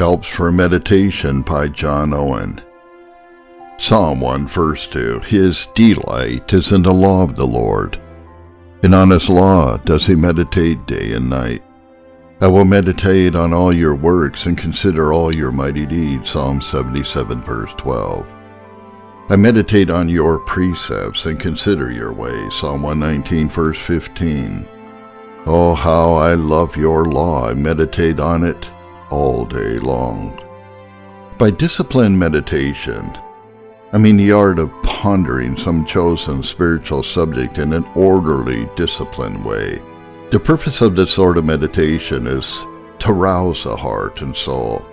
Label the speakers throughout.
Speaker 1: Helps for Meditation by John Owen. Psalm 1 verse 2 His delight is in the law of the Lord, and on his law does he meditate day and night. I will meditate on all your works and consider all your mighty deeds. Psalm 77 verse 12. I meditate on your precepts and consider your ways. Psalm 119 verse 15. Oh, how I love your law. I meditate on it all day long. By disciplined meditation, I mean the art of pondering some chosen spiritual subject in an orderly, disciplined way. The purpose of this sort of meditation is to rouse the heart and soul,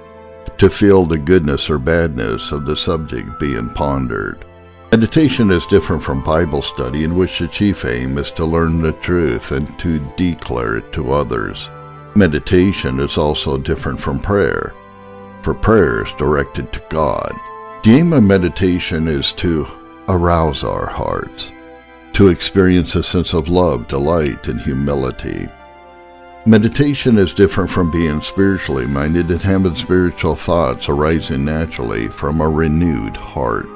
Speaker 1: to feel the goodness or badness of the subject being pondered. Meditation is different from Bible study, in which the chief aim is to learn the truth and to declare it to others. Meditation is also different from prayer, for prayer is directed to God. The aim of meditation is to arouse our hearts, to experience a sense of love, delight, and humility. Meditation is different from being spiritually minded and having spiritual thoughts arising naturally from a renewed heart.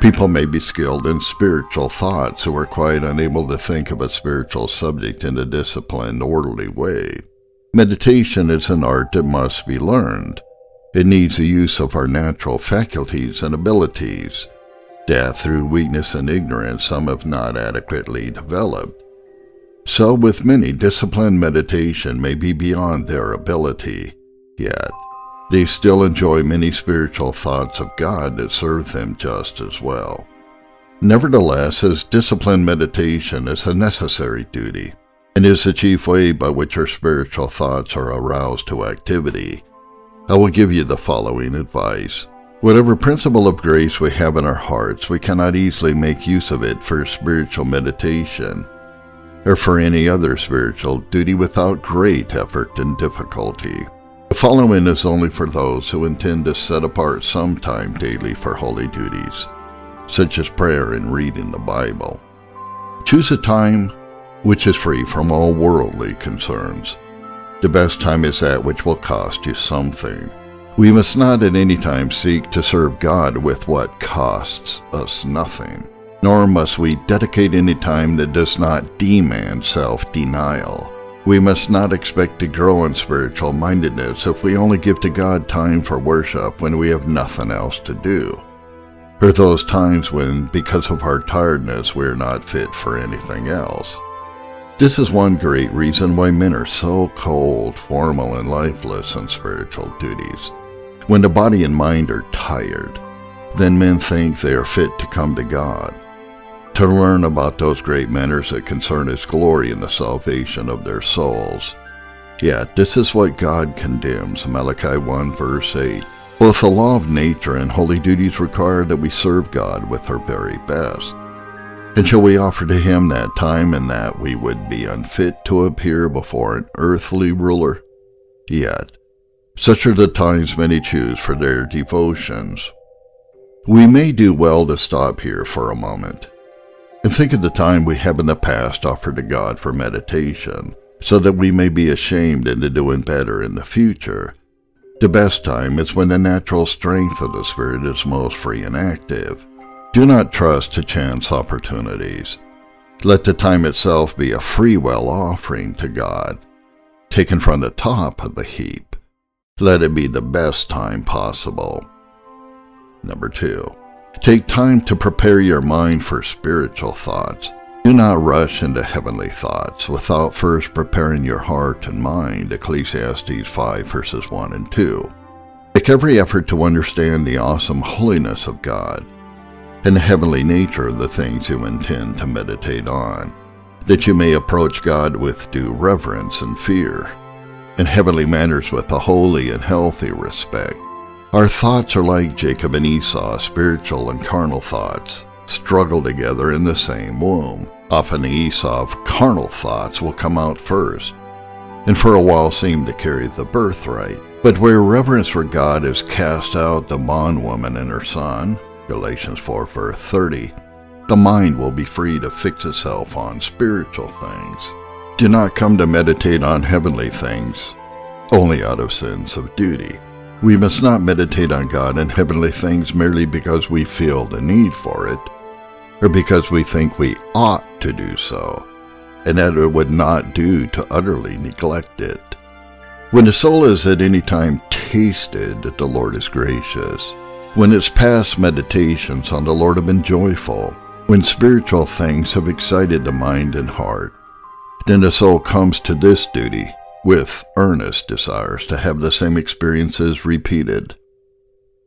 Speaker 1: People may be skilled in spiritual thoughts who are quite unable to think of a spiritual subject in a disciplined, orderly way. Meditation is an art that must be learned. It needs the use of our natural faculties and abilities that through weakness and ignorance some have not adequately developed. So, with many, disciplined meditation may be beyond their ability, yet they still enjoy many spiritual thoughts of God that serve them just as well. Nevertheless, as disciplined meditation is a necessary duty, and is the chief way by which our spiritual thoughts are aroused to activity, I will give you the following advice. Whatever principle of grace we have in our hearts, we cannot easily make use of it for spiritual meditation or for any other spiritual duty without great effort and difficulty. The following is only for those who intend to set apart some time daily for holy duties, such as prayer and reading the Bible. Choose a time which is free from all worldly concerns. The best time is that which will cost you something. We must not at any time seek to serve God with what costs us nothing, nor must we dedicate any time that does not demand self denial. We must not expect to grow in spiritual mindedness if we only give to God time for worship when we have nothing else to do, or those times when, because of our tiredness, we are not fit for anything else. This is one great reason why men are so cold, formal, and lifeless in spiritual duties. When the body and mind are tired, then men think they are fit to come to God, to learn about those great matters that concern His glory and the salvation of their souls. Yet this is what God condemns, Malachi 1 verse 8. Both the law of nature and holy duties require that we serve God with our very best. And shall we offer to him that time and that we would be unfit to appear before an earthly ruler? Yet, such are the times many choose for their devotions. We may do well to stop here for a moment and think of the time we have in the past offered to God for meditation, so that we may be ashamed into doing better in the future. The best time is when the natural strength of the Spirit is most free and active do not trust to chance opportunities. Let the time itself be a free will offering to God, taken from the top of the heap. Let it be the best time possible. Number two, take time to prepare your mind for spiritual thoughts. Do not rush into heavenly thoughts without first preparing your heart and mind. Ecclesiastes 5 verses 1 and 2. Make every effort to understand the awesome holiness of God and heavenly nature of the things you intend to meditate on, that you may approach God with due reverence and fear, and heavenly manners with a holy and healthy respect. Our thoughts are like Jacob and Esau, spiritual and carnal thoughts, struggle together in the same womb. Often the Esau carnal thoughts will come out first, and for a while seem to carry the birthright. But where reverence for God is cast out the bondwoman and her son, Galatians 4 verse 30, the mind will be free to fix itself on spiritual things. Do not come to meditate on heavenly things only out of sense of duty. We must not meditate on God and heavenly things merely because we feel the need for it, or because we think we ought to do so, and that it would not do to utterly neglect it. When the soul has at any time tasted that the Lord is gracious, when its past meditations on the Lord have been joyful, when spiritual things have excited the mind and heart, then the soul comes to this duty with earnest desires to have the same experiences repeated.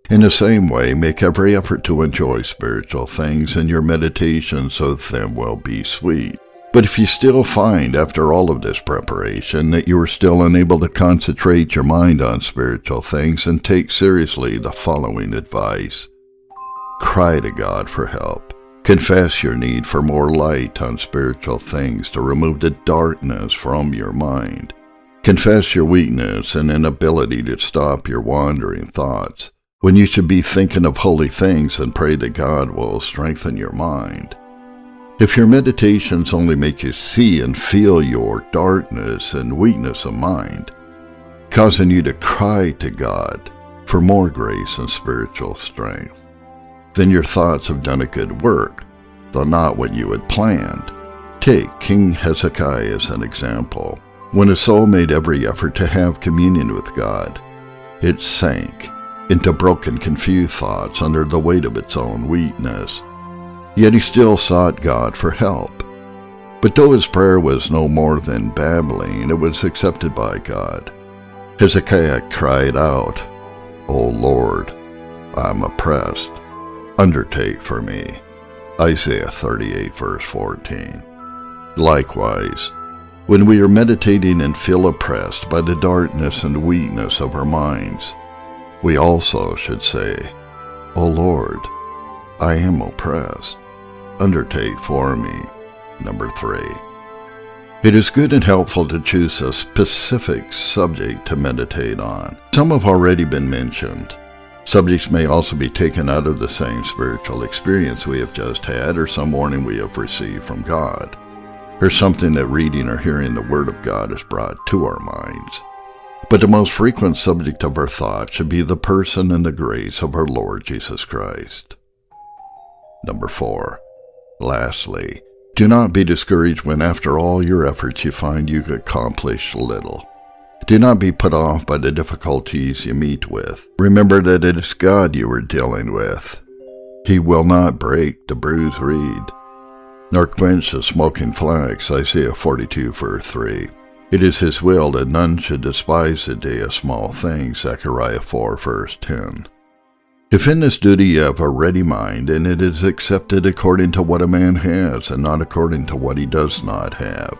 Speaker 1: In the same way, make every effort to enjoy spiritual things, and your meditations of them will be sweet. But if you still find, after all of this preparation, that you are still unable to concentrate your mind on spiritual things, then take seriously the following advice. Cry to God for help. Confess your need for more light on spiritual things to remove the darkness from your mind. Confess your weakness and inability to stop your wandering thoughts when you should be thinking of holy things and pray that God will strengthen your mind. If your meditations only make you see and feel your darkness and weakness of mind, causing you to cry to God for more grace and spiritual strength, then your thoughts have done a good work, though not what you had planned. Take King Hezekiah as an example. When a soul made every effort to have communion with God, it sank into broken, confused thoughts under the weight of its own weakness. Yet he still sought God for help. But though his prayer was no more than babbling, it was accepted by God. Hezekiah cried out, O Lord, I'm oppressed. Undertake for me. Isaiah 38, verse 14. Likewise, when we are meditating and feel oppressed by the darkness and weakness of our minds, we also should say, O Lord, I am oppressed. Undertake for me. Number three. It is good and helpful to choose a specific subject to meditate on. Some have already been mentioned. Subjects may also be taken out of the same spiritual experience we have just had or some warning we have received from God or something that reading or hearing the Word of God has brought to our minds. But the most frequent subject of our thought should be the person and the grace of our Lord Jesus Christ. Number four. Lastly, do not be discouraged when after all your efforts you find you accomplish little. Do not be put off by the difficulties you meet with. Remember that it is God you are dealing with. He will not break the bruised reed nor quench the smoking flax. Isaiah 42, verse 3. It is his will that none should despise the day of small things. Zechariah 4, verse 10. If in this duty you have a ready mind, and it is accepted according to what a man has, and not according to what he does not have,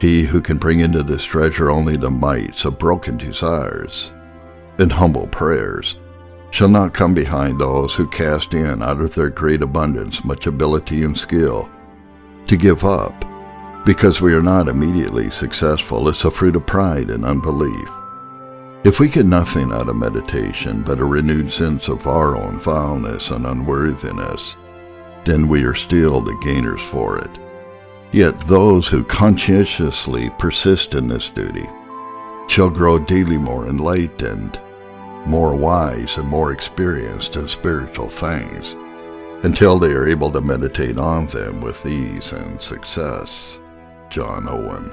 Speaker 1: he who can bring into this treasure only the mites of broken desires and humble prayers shall not come behind those who cast in out of their great abundance much ability and skill. To give up, because we are not immediately successful, is a fruit of pride and unbelief. If we get nothing out of meditation but a renewed sense of our own foulness and unworthiness, then we are still the gainers for it. Yet those who conscientiously persist in this duty shall grow daily more enlightened more wise and more experienced in spiritual things, until they are able to meditate on them with ease and success. John Owen